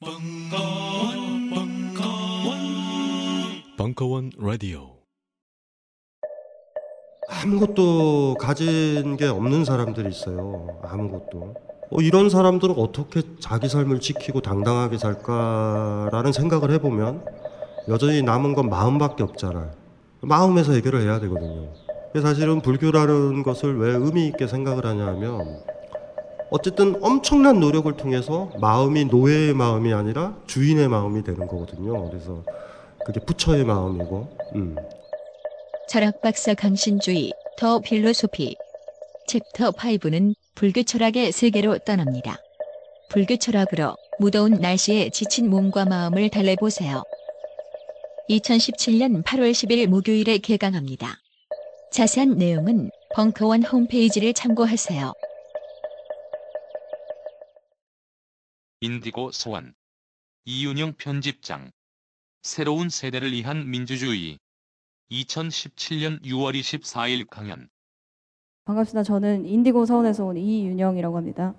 벙커원, 벙커원, 벙커원 라디오. 아무것도 가진 게 없는 사람들이 있어요. 아무것도. 어, 이런 사람들은 어떻게 자기 삶을 지키고 당당하게 살까라는 생각을 해보면 여전히 남은 건 마음밖에 없잖아요. 마음에서 해결을 해야 되거든요. 사실은 불교라는 것을 왜 의미 있게 생각을 하냐면 어쨌든 엄청난 노력을 통해서 마음이 노예의 마음이 아니라 주인의 마음이 되는 거거든요. 그래서 그게 부처의 마음이고. 음. 철학 박사 강신주의 더 필로소피 챕터 5는 불교 철학의 세계로 떠납니다. 불교 철학으로 무더운 날씨에 지친 몸과 마음을 달래보세요. 2017년 8월 10일 목요일에 개강합니다. 자세한 내용은 벙커원 홈페이지를 참고하세요. 인디고 소환 이윤영 편집장 새로운 세대를 위한 민주주의 2017년 6월 24일 강연 반갑습니다. 저는 인디고 서원에서 온 이윤영이라고 합니다.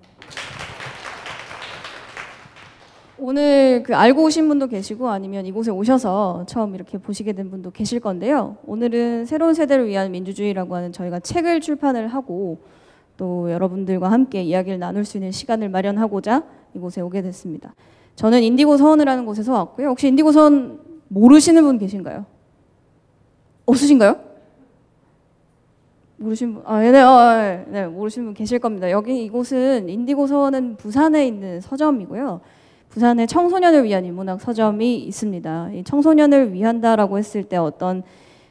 오늘 그 알고 오신 분도 계시고 아니면 이곳에 오셔서 처음 이렇게 보시게 된 분도 계실 건데요. 오늘은 새로운 세대를 위한 민주주의라고 하는 저희가 책을 출판을 하고 또 여러분들과 함께 이야기를 나눌 수 있는 시간을 마련하고자 이곳에 오게 됐습니다. 저는 인디고 서원이라는 곳에서 왔고요. 혹시 인디고 서원 모르시는 분 계신가요? 없으신가요? 모르시는 분, 아, 네, 어, 네, 모르시는 분 계실 겁니다. 여기 이곳은 인디고 서원은 부산에 있는 서점이고요. 부산에 청소년을 위한 인문학 서점이 있습니다. 이 청소년을 위한다라고 했을 때 어떤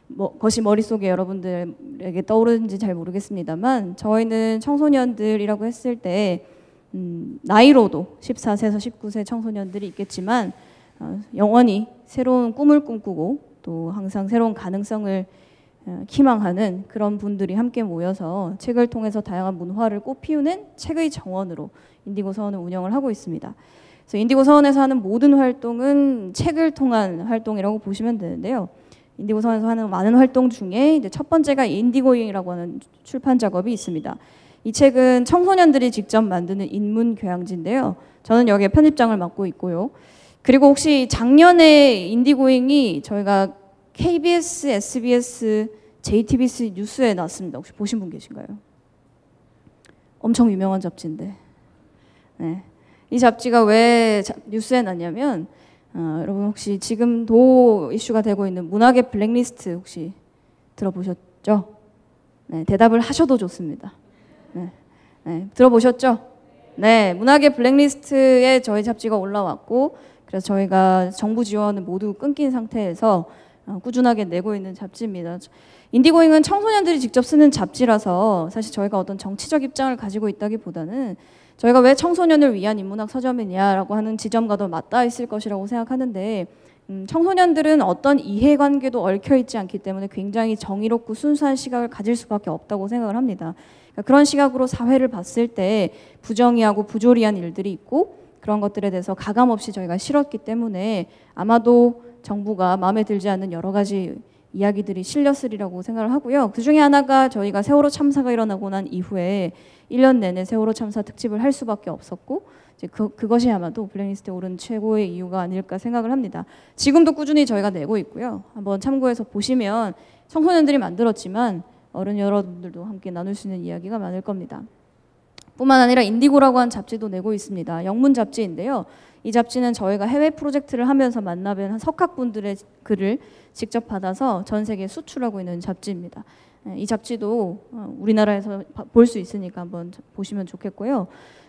뭐, 것이 머릿속에 여러분들에게 떠오르는지 잘 모르겠습니다만 저희는 청소년들이라고 했을 때 음, 나이로도 14세에서 19세 청소년들이 있겠지만 어, 영원히 새로운 꿈을 꿈꾸고 또 항상 새로운 가능성을 어, 희망하는 그런 분들이 함께 모여서 책을 통해서 다양한 문화를 꽃피우는 책의 정원으로 인디고 서원을 운영을 하고 있습니다. 그래서 인디고 서원에서 하는 모든 활동은 책을 통한 활동이라고 보시면 되는데요. 인디고 서원에서 하는 많은 활동 중에 이제 첫 번째가 인디고잉이라고 하는 출판 작업이 있습니다. 이 책은 청소년들이 직접 만드는 인문 교양지인데요. 저는 여기에 편집장을 맡고 있고요. 그리고 혹시 작년에 인디고잉이 저희가 KBS, SBS, JTBC 뉴스에 났습니다. 혹시 보신 분 계신가요? 엄청 유명한 잡지인데. 네. 이 잡지가 왜 뉴스에 났냐면 어, 여러분 혹시 지금도 이슈가 되고 있는 문학의 블랙리스트 혹시 들어보셨죠? 네, 대답을 하셔도 좋습니다. 네, 네, 들어보셨죠? 네, 문학의 블랙리스트에 저희 잡지가 올라왔고 그래서 저희가 정부 지원을 모두 끊긴 상태에서 어, 꾸준하게 내고 있는 잡지입니다. 인디고잉은 청소년들이 직접 쓰는 잡지라서 사실 저희가 어떤 정치적 입장을 가지고 있다기보다는 저희가 왜 청소년을 위한 인문학 서점이냐라고 하는 지점과도 맞닿아 있을 것이라고 생각하는데 음, 청소년들은 어떤 이해관계도 얽혀 있지 않기 때문에 굉장히 정의롭고 순수한 시각을 가질 수밖에 없다고 생각을 합니다. 그러니까 그런 시각으로 사회를 봤을 때 부정의하고 부조리한 일들이 있고 그런 것들에 대해서 가감 없이 저희가 실었기 때문에 아마도 정부가 마음에 들지 않는 여러 가지 이야기들이 실렸으리라고 생각을 하고요. 그 중에 하나가 저희가 세월호 참사가 일어나고 난 이후에 1년 내내 세월호 참사 특집을 할 수밖에 없었고 이제 그, 그것이 아마도 블랙리스트에 오른 최고의 이유가 아닐까 생각을 합니다. 지금도 꾸준히 저희가 내고 있고요. 한번 참고해서 보시면 청소년들이 만들었지만 어른 여러분들도 함께 나눌 수 있는 이야기가 많을 겁니다. 뿐만 아니라 인디고라고 한 잡지도 내고 있습니다. 영문 잡지인데요. 이 잡지는 저희가 해외 프로젝트를 하면서 만나뵌 석학분들의 글을 직접 받아서 전 세계에 수출하고 있는 잡지입니다. 예, 이 잡지도 어, 우리나라에서 볼 수 있으니까 한번 보시면 좋겠고요.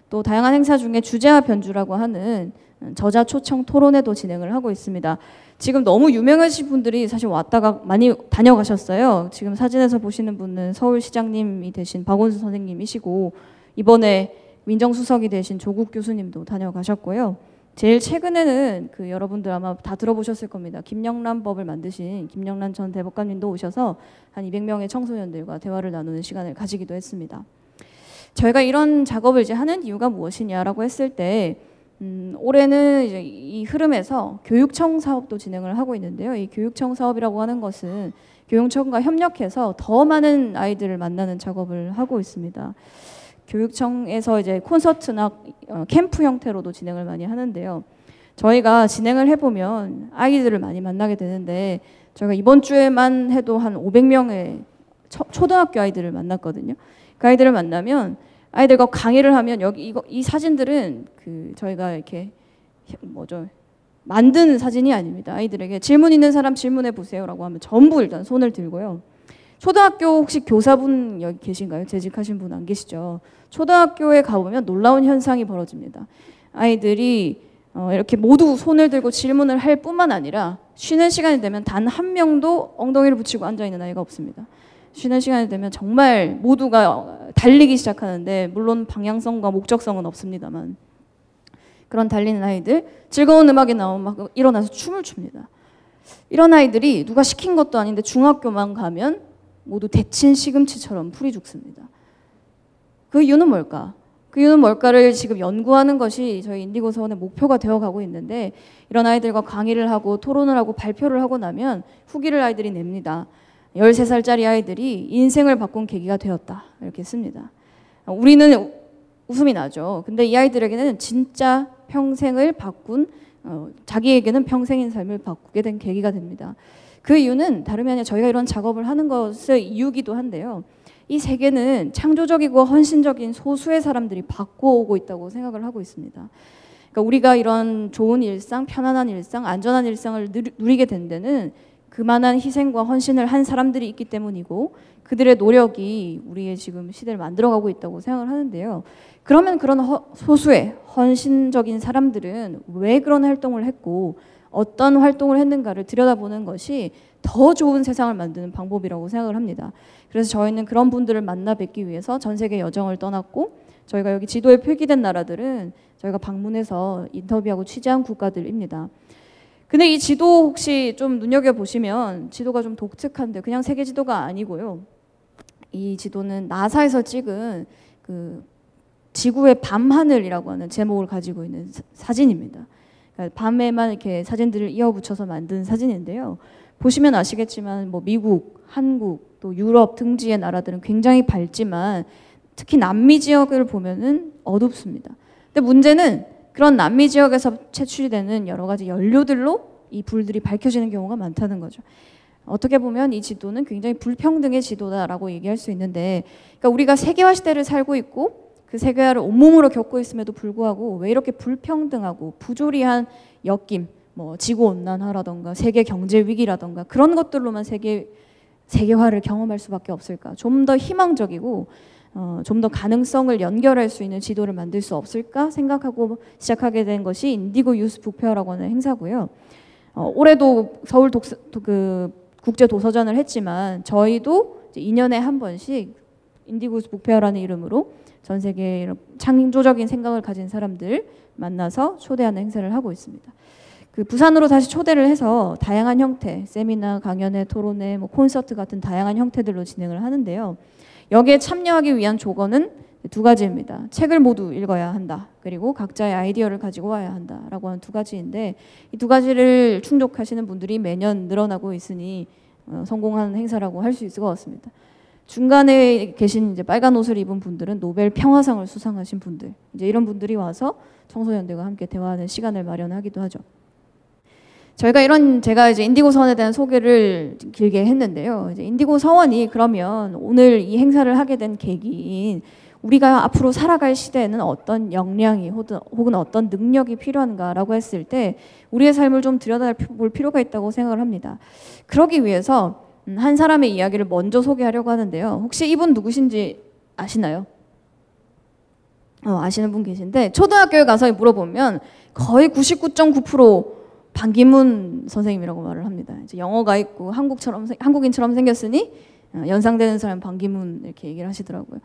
또 다양한 행사 중에 주제와 변주라고 하는 어, 저자 초청 토론회도 진행을 하고 있습니다. 지금 너무 유명하신 분들이 사실 왔다가 많이 다녀가셨어요. 지금 사진에서 보시는 분은 서울시장님이 되신 박원순 선생님이시고 이번에 민정수석이 되신 조국 교수님도 다녀가셨고요. 제일 최근에는 그 여러분들 아마 다 들어보셨을 겁니다. 김영란 법을 만드신 김영란 전 대법관님도 오셔서 한 200명의 청소년들과 대화를 나누는 시간을 가지기도 했습니다. 저희가 이런 작업을 이제 하는 이유가 무엇이냐라고 했을 때 음, 올해는 이제 이 흐름에서 교육청 사업도 진행을 하고 있는데요. 이 교육청 사업이라고 하는 것은 교육청과 협력해서 더 많은 아이들을 만나는 작업을 하고 있습니다. 교육청에서 이제 콘서트나 어, 캠프 형태로도 진행을 많이 하는데요. 저희가 진행을 해보면 아이들을 많이 만나게 되는데 저희가 이번 주에만 해도 한 500명의 초등학교 아이들을 만났거든요. 그 아이들을 만나면 아이들과 강의를 하면 여기 이거 이 사진들은 그 저희가 이렇게 뭐죠 만든 사진이 아닙니다. 아이들에게 질문 있는 사람 질문해 보세요라고 하면 전부 일단 손을 들고요. 초등학교 혹시 교사분 여기 계신가요? 재직하신 분 안 계시죠? 초등학교에 가보면 놀라운 현상이 벌어집니다. 아이들이 어, 이렇게 모두 손을 들고 질문을 할 뿐만 아니라 쉬는 시간이 되면 단 한 명도 엉덩이를 붙이고 앉아 있는 아이가 없습니다. 쉬는 시간이 되면 정말 모두가 달리기 시작하는데 물론 방향성과 목적성은 없습니다만 그런 달리는 아이들 즐거운 음악이 나오면 막 일어나서 춤을 춥니다. 이런 아이들이 누가 시킨 것도 아닌데 중학교만 가면 모두 데친 시금치처럼 풀이 죽습니다. 그 이유는 뭘까? 그 이유는 뭘까를 지금 연구하는 것이 저희 인디고 서원의 목표가 되어 가고 있는데 이런 아이들과 강의를 하고 토론을 하고 발표를 하고 나면 후기를 아이들이 냅니다. 13살짜리 아이들이 인생을 바꾼 계기가 되었다. 이렇게 씁니다. 우리는 웃음이 나죠. 근데 이 아이들에게는 진짜 평생을 바꾼 어, 자기에게는 평생인 삶을 바꾸게 된 계기가 됩니다. 그 이유는 다름이 아니라 저희가 이런 작업을 하는 것의 이유기도 한데요. 이 세계는 창조적이고 헌신적인 소수의 사람들이 바꿔오고 있다고 생각을 하고 있습니다. 그러니까 우리가 이런 좋은 일상, 편안한 일상, 안전한 일상을 누리게 된 데는 그만한 희생과 헌신을 한 사람들이 있기 때문이고 그들의 노력이 우리의 지금 시대를 만들어가고 있다고 생각을 하는데요. 그러면 그런 허, 소수의 헌신적인 사람들은 왜 그런 활동을 했고 어떤 활동을 했는가를 들여다보는 것이 더 좋은 세상을 만드는 방법이라고 생각을 합니다. 그래서 저희는 그런 분들을 만나 뵙기 위해서 전 세계 여정을 떠났고 저희가 여기 지도에 표기된 나라들은 저희가 방문해서 인터뷰하고 취재한 국가들입니다. 근데 이 지도 혹시 좀 눈여겨 보시면 지도가 좀 독특한데 그냥 세계 지도가 아니고요. 이 지도는 나사에서 찍은 그 지구의 밤하늘이라고 하는 제목을 가지고 있는 사진입니다. 그러니까 밤에만 이렇게 사진들을 이어붙여서 만든 사진인데요. 보시면 아시겠지만 뭐 미국, 한국, 또 유럽 등지의 나라들은 굉장히 밝지만 특히 남미 지역을 보면은 어둡습니다. 근데 문제는 그런 남미 지역에서 채취 되는 여러 가지 연료들로 이 불들이 밝혀지는 경우가 많다는 거죠. 어떻게 보면 이 지도는 굉장히 불평등의 지도다라고 얘기할 수 있는데, 그러니까 우리가 세계화 시대를 살고 있고 그 세계화를 온몸으로 겪고 있음에도 불구하고 왜 이렇게 불평등하고 부조리한 엮임, 뭐 지구 온난화라던가 세계 경제 위기라던가 그런 것들로만 세계 세계화를 경험할 수밖에 없을까? 좀 더 희망적이고 어, 좀 더 가능성을 연결할 수 있는 지도를 만들 수 없을까 생각하고 시작하게 된 것이 인디고 유스 북페어라고 하는 행사고요. 어, 올해도 서울 독서, 그 국제 도서전을 했지만 저희도 2년에 한 번씩 인디고 유스 북페어라는 이름으로 전 세계 창조적인 생각을 가진 사람들 만나서 초대하는 행사를 하고 있습니다. 그 부산으로 다시 초대를 해서 다양한 형태, 세미나, 강연회, 토론회, 뭐 콘서트 같은 다양한 형태들로 진행을 하는데요. 여기에 참여하기 위한 조건은 두 가지입니다. 책을 모두 읽어야 한다. 그리고 각자의 아이디어를 가지고 와야 한다라고 하는 두 가지인데 이 두 가지를 충족하시는 분들이 매년 늘어나고 있으니 어, 성공하는 행사라고 할 수 있을 것 같습니다. 중간에 계신 이제 빨간 옷을 입은 분들은 노벨 평화상을 수상하신 분들 이제 이런 분들이 와서 청소년들과 함께 대화하는 시간을 마련하기도 하죠. 저희가 이런 제가 이제 인디고 서원에 대한 소개를 길게 했는데요. 이제 인디고 서원이 그러면 오늘 이 행사를 하게 된 계기인 우리가 앞으로 살아갈 시대에는 어떤 역량이 혹은 어떤 능력이 필요한가라고 했을 때 우리의 삶을 좀 들여다볼 필요가 있다고 생각을 합니다. 그러기 위해서 음, 한 사람의 이야기를 먼저 소개하려고 하는데요. 혹시 이분 누구신지 아시나요? 어, 아시는 분 계신데 초등학교에 가서 물어보면 거의 99.9% 반기문 선생님이라고 말을 합니다. 이제 영어가 있고 한국처럼 한국인처럼 생겼으니 어, 연상되는 사람 반기문 이렇게 얘기를 하시더라고요.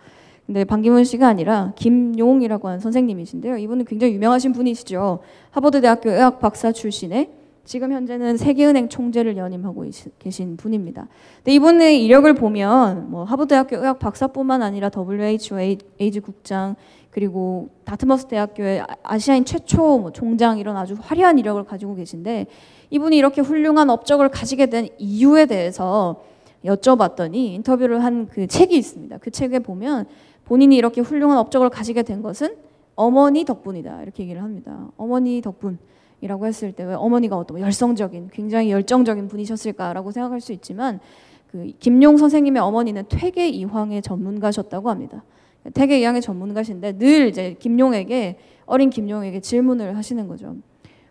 근데 반기문 씨가 아니라 김용이라고 하는 선생님이신데요. 이분은 굉장히 유명하신 분이시죠. 하버드 대학교 의학 박사 출신의 지금 현재는 세계은행 총재를 연임하고 계신 분입니다. 근데 이분의 이력을 보면 뭐 하버드대학교 의학 박사뿐만 아니라 WHO 에이즈 국장 그리고 다트머스 대학교의 아, 아시아인 최초 뭐 총장 이런 아주 화려한 이력을 가지고 계신데 이분이 이렇게 훌륭한 업적을 가지게 된 이유에 대해서 여쭤봤더니 인터뷰를 한 그 책이 있습니다. 그 책에 보면 본인이 이렇게 훌륭한 업적을 가지게 된 것은 어머니 덕분이다 이렇게 얘기를 합니다. 어머니 덕분. 이라고 했을 때 왜 어머니가 어떤 열성적인 굉장히 열정적인 분이셨을까라고 생각할 수 있지만 그 김용 선생님의 어머니는 퇴계 이황의 전문가셨다고 합니다. 퇴계 이황의 전문가신데 늘 이제 김용에게 어린 김용에게 질문을 하시는 거죠.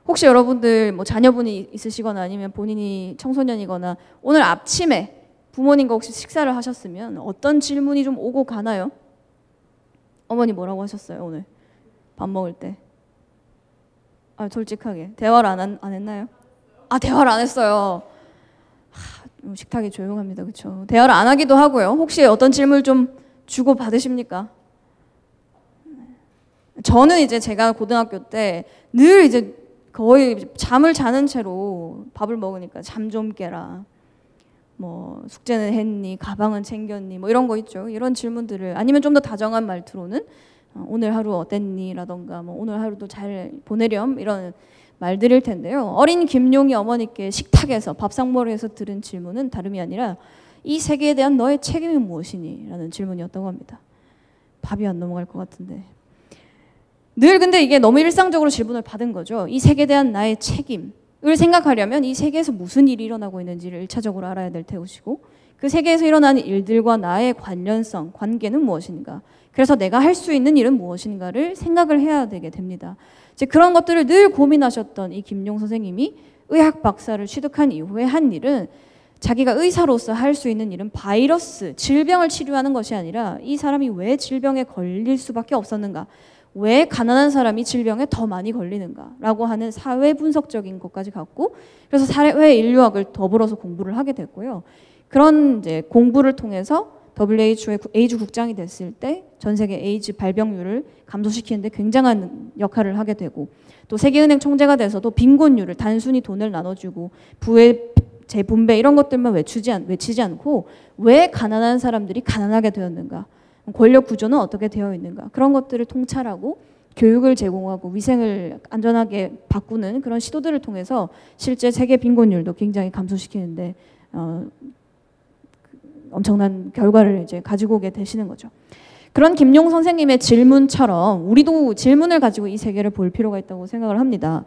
혹시 여러분들 뭐 자녀분이 있으시거나 아니면 본인이 청소년이거나 오늘 아침에 부모님과 혹시 식사를 하셨으면 어떤 질문이 좀 오고 가나요? 어머니 뭐라고 하셨어요 오늘 밥 먹을 때? 아 솔직하게 대화를 안, 한- 안 했나요? 아 대화를 안 했어요. 하, 식탁이 조용합니다, 그렇죠? 대화를 안 하기도 하고요. 혹시 어떤 질문 좀 주고 받으십니까? 저는 이제 제가 고등학교 때 늘 이제 거의 잠을 자는 채로 밥을 먹으니까 잠 좀 깨라. 뭐 숙제는 했니? 가방은 챙겼니? 뭐 이런 거 있죠. 이런 질문들을 아니면 좀 더 다정한 말투로는 어, 오늘 하루 어땠니?라던가 뭐 오늘 하루도 잘 보내렴 이런 말들일 텐데요. 어린 김용희 어머니께 식탁에서 밥상머리에서 들은 질문은 다름이 아니라 이 세계에 대한 너의 책임이 무엇이니? 라는 질문이었다고 합니다. 밥이 안 넘어갈 것 같은데. 늘 근데 이게 너무 일상적으로 질문을 받은 거죠. 이 세계에 대한 나의 책임을 생각하려면 이 세계에서 무슨 일이 일어나고 있는지를 일차적으로 알아야 될 테고시고 그 세계에서 일어나는 일들과 나의 관련성, 관계는 무엇인가. 그래서 내가 할 수 있는 일은 무엇인가를 생각을 해야 되게 됩니다. 이제 그런 것들을 늘 고민하셨던 이 김용 선생님이 의학 박사를 취득한 이후에 한 일은 자기가 의사로서 할 수 있는 일은 바이러스, 질병을 치료하는 것이 아니라 이 사람이 왜 질병에 걸릴 수밖에 없었는가, 왜 가난한 사람이 질병에 더 많이 걸리는가라고 하는 사회 분석적인 것까지 갖고 그래서 사회 인류학을 더불어서 공부를 하게 됐고요. 그런 이제 공부를 통해서 WHO의 에이즈 국장이 됐을 때 전 세계 에이즈 발병률을 감소시키는데 굉장한 역할을 하게 되고 또 세계은행 총재가 돼서도 빈곤율을 단순히 돈을 나눠주고 부의 재분배 이런 것들만 외치지, 않, 외치지 않고 왜 가난한 사람들이 가난하게 되었는가 권력 구조는 어떻게 되어 있는가 그런 것들을 통찰하고 교육을 제공하고 위생을 안전하게 바꾸는 그런 시도들을 통해서 실제 세계 빈곤율도 굉장히 감소시키는데 어, 엄청난 결과를 이제 가지고 오게 되시는 거죠. 그런 김용 선생님의 질문처럼 우리도 질문을 가지고 이 세계를 볼 필요가 있다고 생각을 합니다.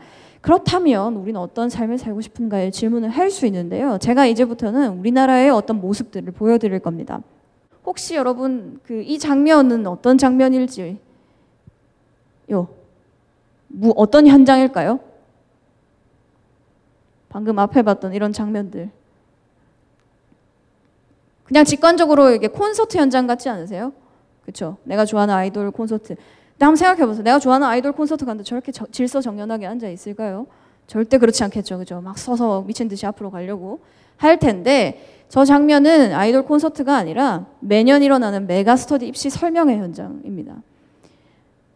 그렇다면 우리는 어떤 삶을 살고 싶은가에 질문을 할 수 있는데요. 제가 이제부터는 우리나라의 어떤 모습들을 보여드릴 겁니다. 혹시 여러분 그 이 장면은 어떤 장면일지 요뭐 어떤 현장일까요? 방금 앞에 봤던 이런 장면들. 그냥 직관적으로 이게 콘서트 현장 같지 않으세요? 그렇죠? 내가 좋아하는 아이돌 콘서트. 근데 한번 생각해 보세요. 내가 좋아하는 아이돌 콘서트 갔는데 저렇게 저- 질서정연하게 앉아 있을까요? 절대 그렇지 않겠죠. 그죠? 막 서서 미친 듯이 앞으로 가려고 할 텐데 저 장면은 아이돌 콘서트가 아니라 매년 일어나는 메가 스터디 입시 설명회 현장입니다.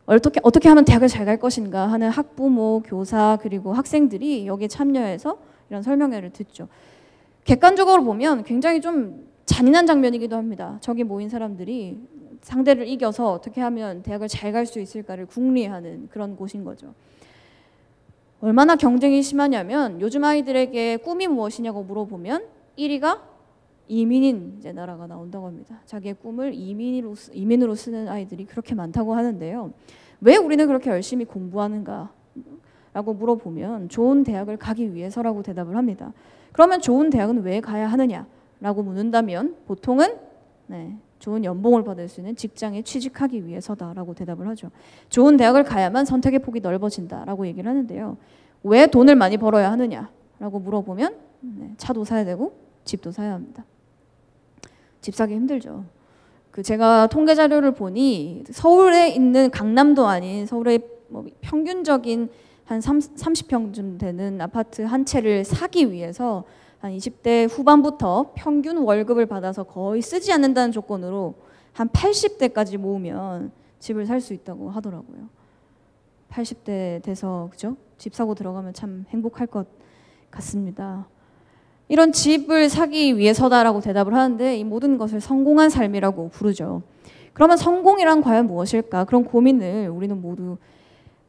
어떻게 어떻게 하면 대학을 잘 갈 것인가 하는 학부모, 교사 그리고 학생들이 여기에 참여해서 이런 설명회를 듣죠. 객관적으로 보면 굉장히 좀 잔인한 장면이기도 합니다. 저기 모인 사람들이 상대를 이겨서 어떻게 하면 대학을 잘 갈 수 있을까를 궁리하는 그런 곳인 거죠. 얼마나 경쟁이 심하냐면 요즘 아이들에게 꿈이 무엇이냐고 물어보면 1위가 이민인 이제 나라가 나온다고 합니다. 자기의 꿈을 이민으로 쓰- 이민으로 쓰는 아이들이 그렇게 많다고 하는데요. 왜 우리는 그렇게 열심히 공부하는가? 라고 물어보면 좋은 대학을 가기 위해서라고 대답을 합니다. 그러면 좋은 대학은 왜 가야 하느냐? 라고 묻는다면 보통은 네, 좋은 연봉을 받을 수 있는 직장에 취직하기 위해서다라고 대답을 하죠. 좋은 대학을 가야만 선택의 폭이 넓어진다라고 얘기를 하는데요. 왜 돈을 많이 벌어야 하느냐라고 물어보면 네, 차도 사야 되고 집도 사야 합니다. 집 사기 힘들죠. 그 제가 통계 자료를 보니 서울에 있는 강남도 아닌 서울의 뭐 평균적인 한 30 평쯤 되는 아파트 한 채를 사기 위해서 한 20대 후반부터 평균 월급을 받아서 거의 쓰지 않는다는 조건으로 한 80대까지 모으면 집을 살 수 있다고 하더라고요. 80대 돼서 그죠? 집 사고 들어가면 참 행복할 것 같습니다. 이런 집을 사기 위해서다라고 대답을 하는데 이 모든 것을 성공한 삶이라고 부르죠. 그러면 성공이란 과연 무엇일까? 그런 고민을 우리는 모두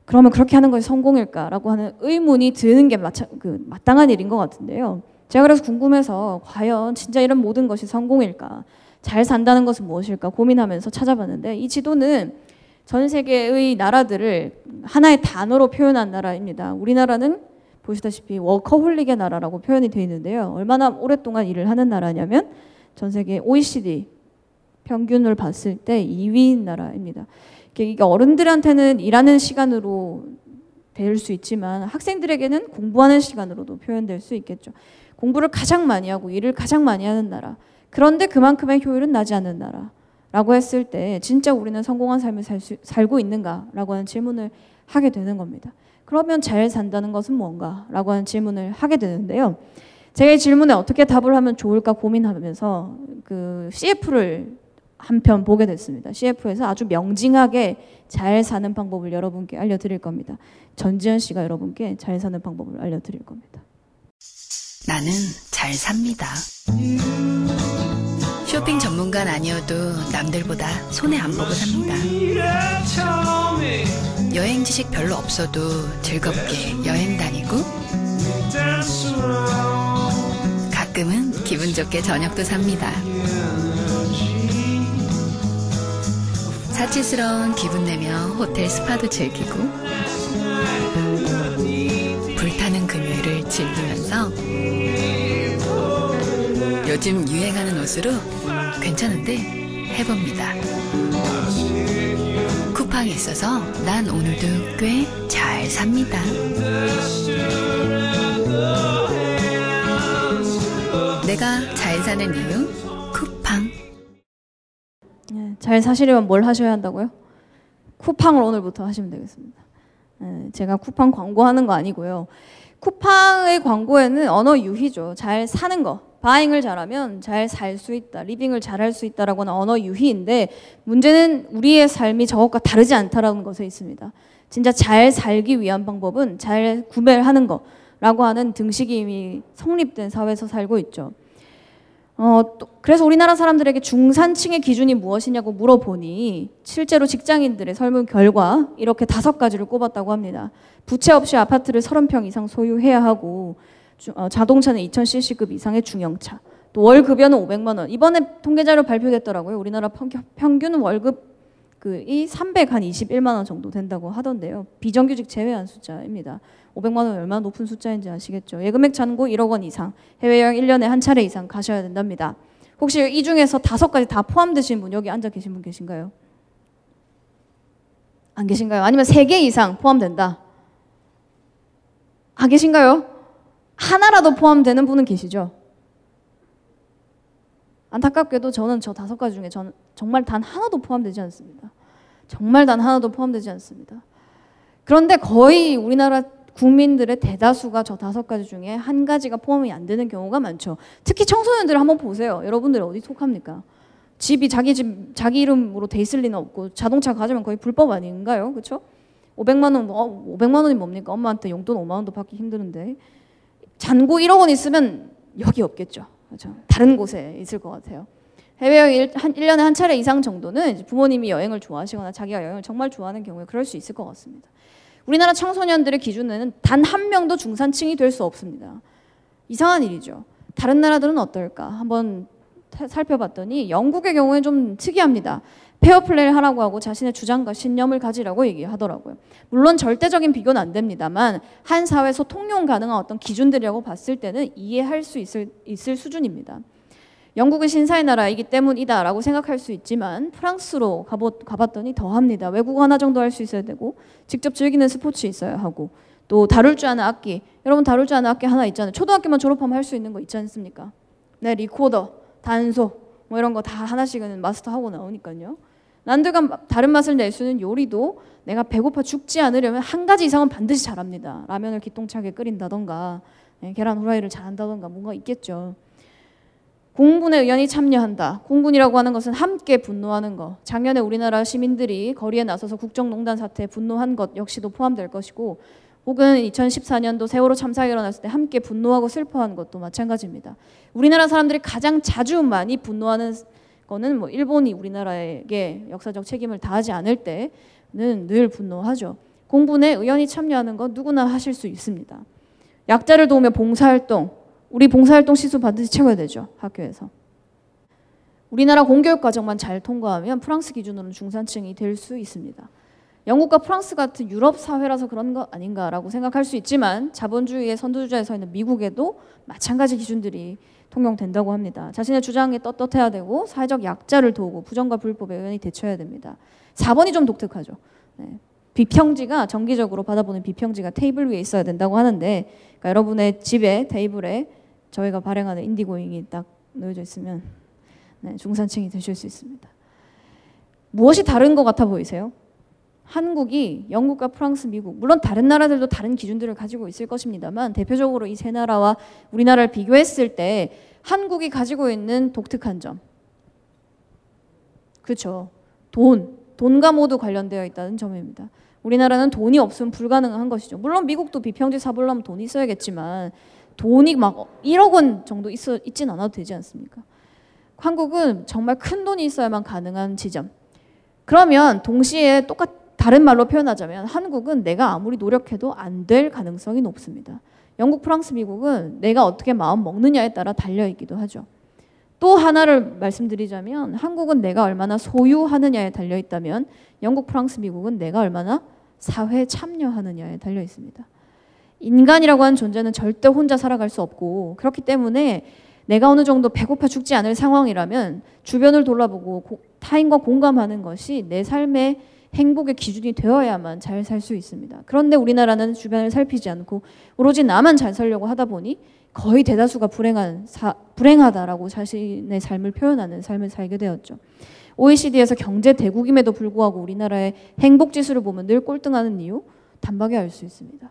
그러면 그렇게 하는 것이 성공일까라고 하는 의문이 드는 게 마차, 그 마땅한 일인 것 같은데요. 제가 그래서 궁금해서 과연 진짜 이런 모든 것이 성공일까? 잘 산다는 것은 무엇일까 고민하면서 찾아봤는데 이 지도는 전 세계의 나라들을 하나의 단어로 표현한 나라입니다. 우리나라는 보시다시피 워커홀릭의 나라라고 표현이 되어 있는데요. 얼마나 오랫동안 일을 하는 나라냐면 전 세계 OECD 평균을 봤을 때 2위인 나라입니다. 이게 어른들한테는 일하는 시간으로 될 수 있지만 학생들에게는 공부하는 시간으로도 표현될 수 있겠죠. 공부를 가장 많이 하고 일을 가장 많이 하는 나라. 그런데 그만큼의 효율은 나지 않는 나라. 라고 했을 때 진짜 우리는 성공한 삶을 살 수, 살고 있는가라고 하는 질문을 하게 되는 겁니다. 그러면 잘 산다는 것은 뭔가라고 하는 질문을 하게 되는데요. 제가 이 질문에 어떻게 답을 하면 좋을까 고민하면서 그 CF를 한 편 보게 됐습니다. CF에서 아주 명징하게 잘 사는 방법을 여러분께 알려드릴 겁니다. 전지현 씨가 여러분께 잘 사는 방법을 알려드릴 겁니다. 나는 잘 삽니다. 쇼핑 전문가는 아니어도 남들보다 손해 안 보고 삽니다. 여행 지식 별로 없어도 즐겁게 여행 다니고 가끔은 기분 좋게 저녁도 삽니다. 사치스러운 기분 내며 호텔 스파도 즐기고 요즘 유행하는 옷으로 괜찮은데 해봅니다. 쿠팡이 있어서 난 오늘도 꽤 잘 삽니다. 내가 잘 사는 이유 쿠팡 네, 잘 사시려면 뭘 하셔야 한다고요? 쿠팡을 오늘부터 하시면 되겠습니다. 네, 제가 쿠팡 광고하는 거 아니고요. 쿠팡의 광고에는 언어 유희죠. 잘 사는 거. 바잉을 잘하면 잘 살 수 있다. 리빙을 잘할 수 있다라고 하는 언어 유희인데 문제는 우리의 삶이 저것과 다르지 않다라는 것에 있습니다. 진짜 잘 살기 위한 방법은 잘 구매를 하는 거라고 하는 등식이 이미 성립된 사회에서 살고 있죠. 어, 또 그래서 우리나라 사람들에게 중산층의 기준이 무엇이냐고 물어보니 실제로 직장인들의 설문 결과 이렇게 다섯 가지를 꼽았다고 합니다. 부채 없이 아파트를 30평 이상 소유해야 하고 주, 어, 자동차는 2000cc급 이상의 중형차. 또 월급여는 500만 원. 이번에 통계자료 발표됐더라고요. 우리나라 평균, 평균 월급 그이 321만 원 정도 된다고 하던데요. 비정규직 제외한 숫자입니다. 500만 원 얼마나 높은 숫자인지 아시겠죠? 예금액 잔고 1억 원 이상, 해외여행 1년에 한 차례 이상 가셔야 된답니다. 혹시 이 중에서 다섯 가지 다 포함되신 분 여기 앉아 계신 분 계신가요? 안 계신가요? 아니면 세 개 이상 포함된다? 안 계신가요? 하나라도 포함되는 분은 계시죠? 안타깝게도 저는 저 다섯 가지 중에 저는 정말 단 하나도 포함되지 않습니다. 정말 단 하나도 포함되지 않습니다. 그런데 거의 우리나라 국민들의 대다수가 저 다섯 가지 중에 한 가지가 포함이 안 되는 경우가 많죠. 특히 청소년들 한번 보세요. 여러분들 어디 속합니까? 집이 자기 집 자기 이름으로 돼 있을 리는 없고 자동차 가지면 거의 불법 아닌가요? 그렇죠? 500만 원, 어, 500만 원이 뭡니까? 엄마한테 용돈 5만 원도 받기 힘드는데 잔고 1억 원 있으면 여기 없겠죠. 그렇죠? 다른 곳에 있을 것 같아요. 해외여행 한 1년에 한 차례 이상 정도는 부모님이 여행을 좋아하시거나 자기가 여행을 정말 좋아하는 경우에 그럴 수 있을 것 같습니다. 우리나라 청소년들의 기준에는 단 한 명도 중산층이 될 수 없습니다. 이상한 일이죠. 다른 나라들은 어떨까? 한번 살펴봤더니 영국의 경우에 좀 특이합니다. 페어플레이를 하라고 하고 자신의 주장과 신념을 가지라고 얘기하더라고요. 물론 절대적인 비교는 안 됩니다만 한 사회에서 통용 가능한 어떤 기준들이라고 봤을 때는 이해할 수 있을, 있을 수준입니다. 영국은 신사의 나라이기 때문이다라고 생각할 수 있지만 프랑스로 가보, 가봤더니 더합니다. 외국어 하나 정도 할 수 있어야 되고 직접 즐기는 스포츠 있어야 하고 또 다룰 줄 아는 악기 여러분 다룰 줄 아는 악기 하나 있잖아요. 초등학교만 졸업하면 할 수 있는 거 있지 않습니까? 네 리코더, 단소 뭐 이런 거 다 하나씩은 마스터하고 나오니까요. 난들과 다른 맛을 낼 수 있는 요리도 내가 배고파 죽지 않으려면 한 가지 이상은 반드시 잘합니다. 라면을 기똥차게 끓인다던가 네, 계란 후라이를 잘한다던가 뭔가 있겠죠. 공군에 의원이 참여한다. 공군이라고 하는 것은 함께 분노하는 것. 작년에 우리나라 시민들이 거리에 나서서 국정농단 사태에 분노한 것 역시도 포함될 것이고 혹은 2014년도 세월호 참사가 일어났을 때 함께 분노하고 슬퍼하는 것도 마찬가지입니다. 우리나라 사람들이 가장 자주 많이 분노하는 거는 뭐 일본이 우리나라에게 역사적 책임을 다하지 않을 때는 늘 분노하죠. 공군에 의원이 참여하는 건 누구나 하실 수 있습니다. 약자를 도우며 봉사활동, 우리 봉사활동 시수 반드시 채워야 되죠. 학교에서. 우리나라 공교육 과정만 잘 통과하면 프랑스 기준으로는 중산층이 될 수 있습니다. 영국과 프랑스 같은 유럽 사회라서 그런 거 아닌가라고 생각할 수 있지만 자본주의의 선두주자에 서 있는 미국에도 마찬가지 기준들이 통용된다고 합니다. 자신의 주장에 떳떳해야 되고 사회적 약자를 도우고 부정과 불법에 의원이 대처해야 됩니다. 4번이 좀 독특하죠. 네. 비평지가 정기적으로 받아보는 비평지가 테이블 위에 있어야 된다고 하는데 그러니까 여러분의 집에 테이블에 저희가 발행하는 인디고잉이 딱 놓여져 있으면 네, 중산층이 되실 수 있습니다. 무엇이 다른 것 같아 보이세요? 한국이 영국과 프랑스, 미국 물론 다른 나라들도 다른 기준들을 가지고 있을 것입니다만 대표적으로 이 세 나라와 우리나라를 비교했을 때 한국이 가지고 있는 독특한 점 그렇죠. 돈, 돈과 모두 관련되어 있다는 점입니다. 우리나라는 돈이 없으면 불가능한 것이죠. 물론 미국도 비평지 사보려면 돈이 있어야겠지만 돈이 막 1억 원 정도 있어 있진 않아도 되지 않습니까? 한국은 정말 큰 돈이 있어야만 가능한 지점. 그러면 동시에 똑같 다른 말로 표현하자면 한국은 내가 아무리 노력해도 안 될 가능성이 높습니다. 영국, 프랑스, 미국은 내가 어떻게 마음 먹느냐에 따라 달려 있기도 하죠. 또 하나를 말씀드리자면 한국은 내가 얼마나 소유하느냐에 달려 있다면 영국, 프랑스, 미국은 내가 얼마나 사회에 참여하느냐에 달려 있습니다. 인간이라고 하는 존재는 절대 혼자 살아갈 수 없고 그렇기 때문에 내가 어느 정도 배고파 죽지 않을 상황이라면 주변을 돌아보고 타인과 공감하는 것이 내 삶의 행복의 기준이 되어야만 잘 살 수 있습니다. 그런데 우리나라는 주변을 살피지 않고 오로지 나만 잘 살려고 하다 보니 거의 대다수가 불행한 사, 불행하다라고 자신의 삶을 표현하는 삶을 살게 되었죠. OECD에서 경제 대국임에도 불구하고 우리나라의 행복 지수를 보면 늘 꼴등하는 이유 단박에 알 수 있습니다.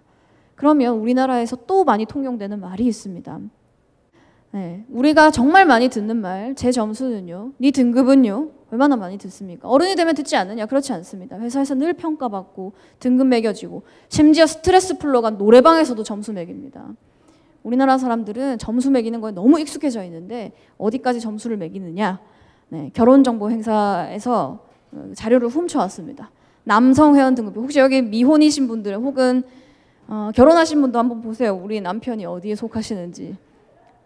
그러면 우리나라에서 또 많이 통용되는 말이 있습니다. 네, 우리가 정말 많이 듣는 말, 제 점수는요, 네 등급은요, 얼마나 많이 듣습니까? 어른이 되면 듣지 않느냐? 그렇지 않습니다. 회사에서 늘 평가받고 등급 매겨지고 심지어 스트레스 풀러간 노래방에서도 점수 매깁니다. 우리나라 사람들은 점수 매기는 거에 너무 익숙해져 있는데 어디까지 점수를 매기느냐? 네, 결혼 정보 행사에서 어, 자료를 훔쳐왔습니다. 남성 회원 등급 혹시 여기 미혼이신 분들 혹은 어, 결혼하신 분도 한번 보세요. 우리 남편이 어디에 속하시는지.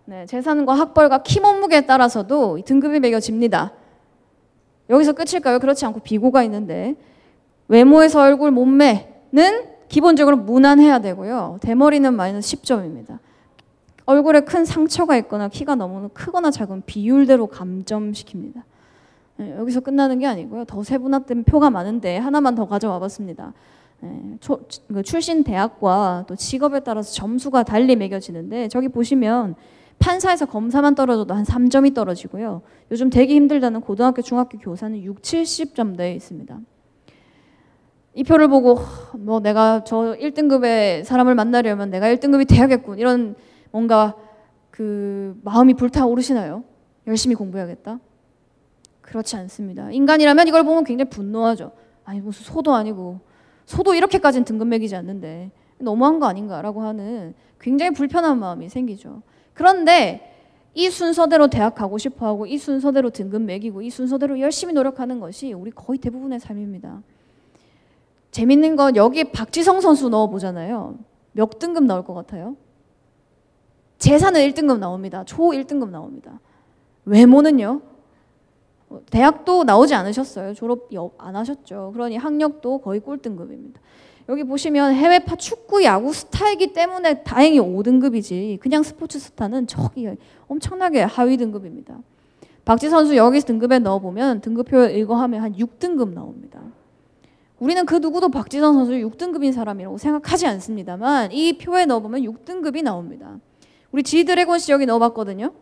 네, 재산과 학벌과 키 몸무게에 따라서도 등급이 매겨집니다. 여기서 끝일까요? 그렇지 않고 비고가 있는데 외모에서 얼굴, 몸매는 기본적으로 무난해야 되고요. 대머리는 마이너스 10점입니다. 얼굴에 큰 상처가 있거나 키가 너무 크거나 작은 비율대로 감점시킵니다. 네, 여기서 끝나는 게 아니고요. 더 세분화된 표가 많은데 하나만 더 가져와 봤습니다. 네, 초, 그 출신 대학과 또 직업에 따라서 점수가 달리 매겨지는데 저기 보시면 판사에서 검사만 떨어져도 한 3점이 떨어지고요. 요즘 되기 힘들다는 고등학교, 중학교 교사는 6, 70점대에 있습니다. 이 표를 보고 뭐 내가 저 1등급의 사람을 만나려면 내가 1등급이 돼야겠군 이런 뭔가 그 마음이 불타오르시나요? 열심히 공부해야겠다. 그렇지 않습니다. 인간이라면 이걸 보면 굉장히 분노하죠. 아니 무슨 소도 아니고 소도 이렇게까지는 등급 매기지 않는데 너무한 거 아닌가라고 하는 굉장히 불편한 마음이 생기죠. 그런데 이 순서대로 대학 가고 싶어 하고 이 순서대로 등급 매기고 이 순서대로 열심히 노력하는 것이 우리 거의 대부분의 삶입니다. 재밌는 건 여기 박지성 선수 넣어 보잖아요. 몇 등급 나올 것 같아요? 재산은 1등급 나옵니다. 초 1등급 나옵니다. 외모는요? 대학도 나오지 않으셨어요. 졸업 안 하셨죠. 그러니 학력도 거의 꼴등급입니다. 여기 보시면 해외파 축구, 야구 스타이기 때문에 다행히 5등급이지 그냥 스포츠 스타는 저기 엄청나게 하위 등급입니다. 박지 선수 여기 등급에 넣어보면 등급표 읽어하면 한 6등급 나옵니다. 우리는 그 누구도 박지선 선수 6등급인 사람이라고 생각하지 않습니다만 이 표에 넣어보면 6등급이 나옵니다. 우리 지드래곤 씨 여기 넣어봤거든요.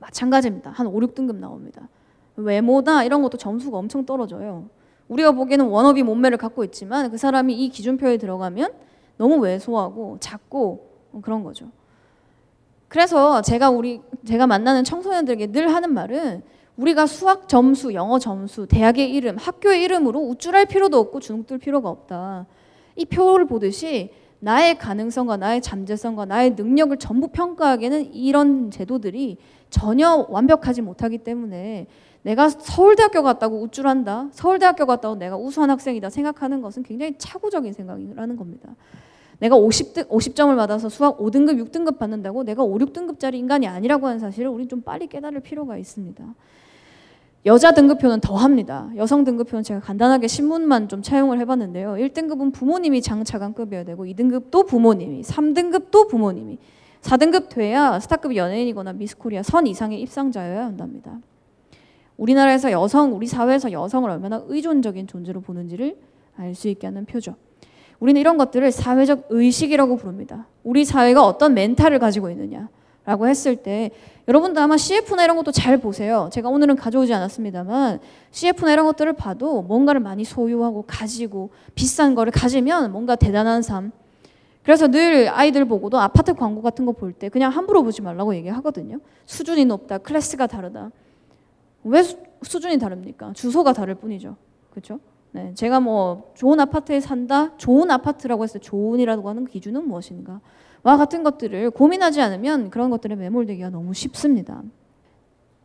마찬가지입니다. 한 5, 6등급 나옵니다. 외모나 이런 것도 점수가 엄청 떨어져요. 우리가 보기에는 워너비 몸매를 갖고 있지만 그 사람이 이 기준표에 들어가면 너무 왜소하고 작고 그런 거죠. 그래서 제가 우리 제가 만나는 청소년들에게 늘 하는 말은 우리가 수학 점수, 영어 점수, 대학의 이름, 학교의 이름으로 우쭐할 필요도 없고 주눅들 필요가 없다. 이 표를 보듯이 나의 가능성과 나의 잠재성과 나의 능력을 전부 평가하기에는 이런 제도들이 전혀 완벽하지 못하기 때문에 내가 서울대학교 갔다고 우쭐한다. 서울대학교 갔다고 내가 우수한 학생이다 생각하는 것은 굉장히 차구적인 생각이라는 겁니다. 내가 50등, 50점을 받아서 수학 5등급, 6등급 받는다고 내가 5, 6등급짜리 인간이 아니라고 하는 사실을 우린 좀 빨리 깨달을 필요가 있습니다. 여자 등급표는 더 합니다. 여성 등급표는 제가 간단하게 신문만 좀 차용을 해봤는데요. 1등급은 부모님이 장차관급이어야 되고 2등급도 부모님이, 3등급도 부모님이, 4등급 돼야 스타급 연예인이거나 미스코리아 선 이상의 입상자여야 한답니다. 우리나라에서 여성, 우리 사회에서 여성을 얼마나 의존적인 존재로 보는지를 알 수 있게 하는 표죠. 우리는 이런 것들을 사회적 의식이라고 부릅니다. 우리 사회가 어떤 멘탈을 가지고 있느냐라고 했을 때 여러분도 아마 CF나 이런 것도 잘 보세요. 제가 오늘은 가져오지 않았습니다만 CF나 이런 것들을 봐도 뭔가를 많이 소유하고 가지고 비싼 거를 가지면 뭔가 대단한 삶. 그래서 늘 아이들 보고도 아파트 광고 같은 거 볼 때 그냥 함부로 보지 말라고 얘기하거든요. 수준이 높다, 클래스가 다르다. 왜 수, 수준이 다릅니까? 주소가 다를 뿐이죠. 그렇죠? 네, 제가 뭐 좋은 아파트에 산다, 좋은 아파트라고 했을 때 좋은이라고 하는 기준은 무엇인가? 와 같은 것들을 고민하지 않으면 그런 것들에 매몰되기가 너무 쉽습니다.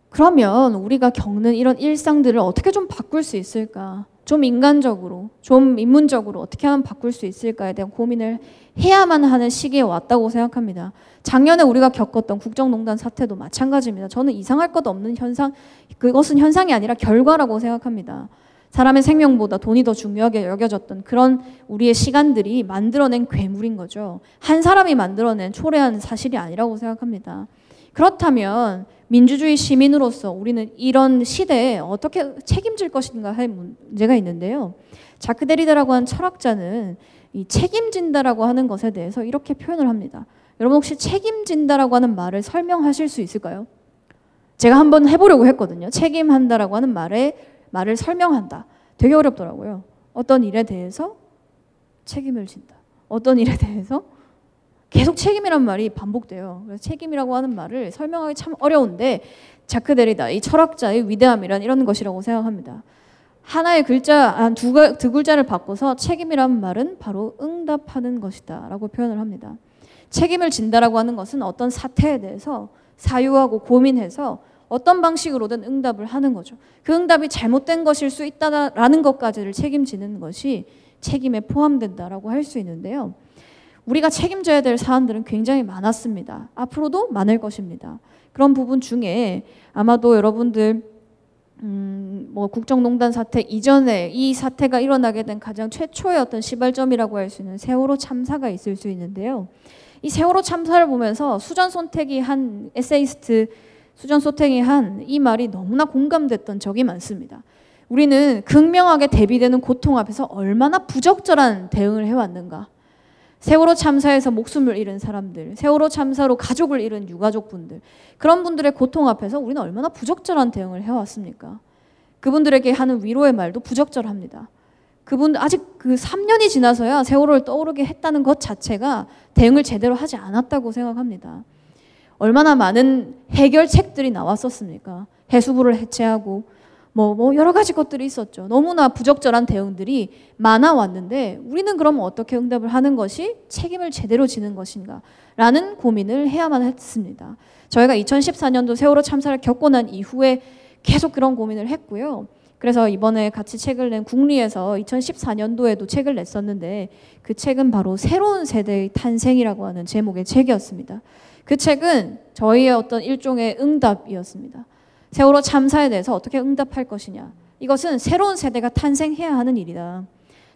그러면 우리가 겪는 이런 일상들을 어떻게 좀 바꿀 수 있을까? 좀 인간적으로, 좀 인문적으로 어떻게 하면 바꿀 수 있을까에 대한 고민을 해야만 하는 시기에 왔다고 생각합니다. 작년에 우리가 겪었던 국정농단 사태도 마찬가지입니다. 저는 이상할 것 없는 현상, 그것은 현상이 아니라 결과라고 생각합니다. 사람의 생명보다 돈이 더 중요하게 여겨졌던 그런 우리의 시간들이 만들어낸 괴물인 거죠. 한 사람이 만들어낸 초래한 사실이 아니라고 생각합니다. 그렇다면 민주주의 시민으로서 우리는 이런 시대에 어떻게 책임질 것인가 할 문제가 있는데요. 자크 데리다라고 하는 철학자는 이 책임진다라고 하는 것에 대해서 이렇게 표현을 합니다. 여러분 혹시 책임진다라고 하는 말을 설명하실 수 있을까요? 제가 한번 해보려고 했거든요. 책임한다라고 하는 말에 말을 설명한다. 되게 어렵더라고요. 어떤 일에 대해서 책임을 진다. 어떤 일에 대해서 계속 책임이란 말이 반복돼요. 그래서 책임이라고 하는 말을 설명하기 참 어려운데 자크 데리다 이 철학자의 위대함이란 이런 것이라고 생각합니다. 하나의 글자 한두 두 글자를 바꿔서 책임이란 말은 바로 응답하는 것이다라고 표현을 합니다. 책임을 진다라고 하는 것은 어떤 사태에 대해서 사유하고 고민해서 어떤 방식으로든 응답을 하는 거죠. 그 응답이 잘못된 것일 수 있다라는 것까지를 책임지는 것이 책임에 포함된다라고 할 수 있는데요. 우리가 책임져야 될 사안들은 굉장히 많았습니다. 앞으로도 많을 것입니다. 그런 부분 중에 아마도 여러분들 음, 뭐 국정농단 사태 이전에 이 사태가 일어나게 된 가장 최초의 어떤 시발점이라고 할 수 있는 세월호 참사가 있을 수 있는데요. 이 세월호 참사를 보면서 수전 손택이 한 에세이스트 수전 소탱이 한 이 말이 너무나 공감됐던 적이 많습니다. 우리는 극명하게 대비되는 고통 앞에서 얼마나 부적절한 대응을 해왔는가. 세월호 참사에서 목숨을 잃은 사람들, 세월호 참사로 가족을 잃은 유가족분들, 그런 분들의 고통 앞에서 우리는 얼마나 부적절한 대응을 해왔습니까? 그분들에게 하는 위로의 말도 부적절합니다. 그분 아직 그 3년이 지나서야 세월호를 떠오르게 했다는 것 자체가 대응을 제대로 하지 않았다고 생각합니다. 얼마나 많은 해결책들이 나왔었습니까? 해수부를 해체하고 뭐, 뭐 여러 가지 것들이 있었죠. 너무나 부적절한 대응들이 많아 왔는데 우리는 그럼 어떻게 응답을 하는 것이 책임을 제대로 지는 것인가? 라는 고민을 해야만 했습니다. 저희가 2014년도 세월호 참사를 겪고 난 이후에 계속 그런 고민을 했고요. 그래서 이번에 같이 책을 낸 국리에서 2014년도에도 책을 냈었는데 그 책은 바로 새로운 세대의 탄생이라고 하는 제목의 책이었습니다. 그 책은 저희의 어떤 일종의 응답이었습니다. 세월호 참사에 대해서 어떻게 응답할 것이냐. 이것은 새로운 세대가 탄생해야 하는 일이다.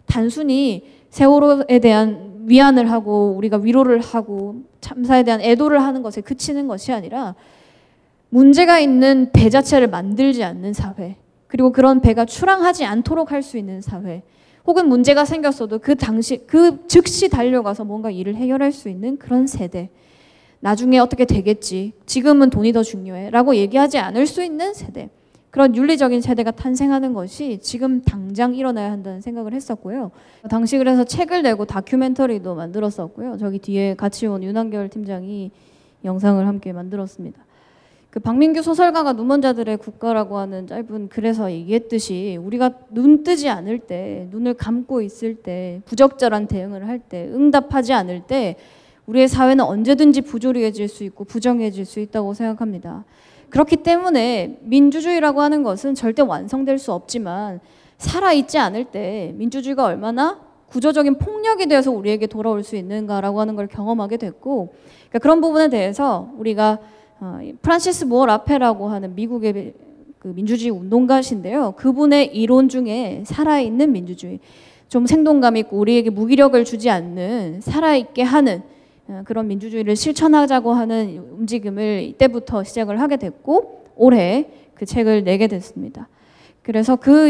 단순히 세월호에 대한 위안을 하고 우리가 위로를 하고 참사에 대한 애도를 하는 것에 그치는 것이 아니라 문제가 있는 배 자체를 만들지 않는 사회 그리고 그런 배가 출항하지 않도록 할 수 있는 사회 혹은 문제가 생겼어도 그 당시 그 즉시 달려가서 뭔가 일을 해결할 수 있는 그런 세대 나중에 어떻게 되겠지. 지금은 돈이 더 중요해. 라고 얘기하지 않을 수 있는 세대. 그런 윤리적인 세대가 탄생하는 것이 지금 당장 일어나야 한다는 생각을 했었고요. 당시 그래서 책을 내고 다큐멘터리도 만들었었고요. 저기 뒤에 같이 온 윤한결 팀장이 영상을 함께 만들었습니다. 그 박민규 소설가가 눈먼자들의 국가라고 하는 짧은 글에서 얘기했듯이 우리가 눈 뜨지 않을 때, 눈을 감고 있을 때, 부적절한 대응을 할 때, 응답하지 않을 때 우리의 사회는 언제든지 부조리해질 수 있고 부정해질 수 있다고 생각합니다. 그렇기 때문에 민주주의라고 하는 것은 절대 완성될 수 없지만 살아있지 않을 때 민주주의가 얼마나 구조적인 폭력이 되어서 우리에게 돌아올 수 있는가라고 하는 걸 경험하게 됐고 그러니까 그런 부분에 대해서 우리가 어, 프란시스 무어 라페라고 하는 미국의 그 민주주의 운동가신데요. 그분의 이론 중에 살아있는 민주주의, 좀 생동감 있고 우리에게 무기력을 주지 않는 살아있게 하는 어, 그런 민주주의를 실천하자고 하는 움직임을 이때부터 시작을 하게 됐고 올해 그 책을 내게 됐습니다. 그래서 그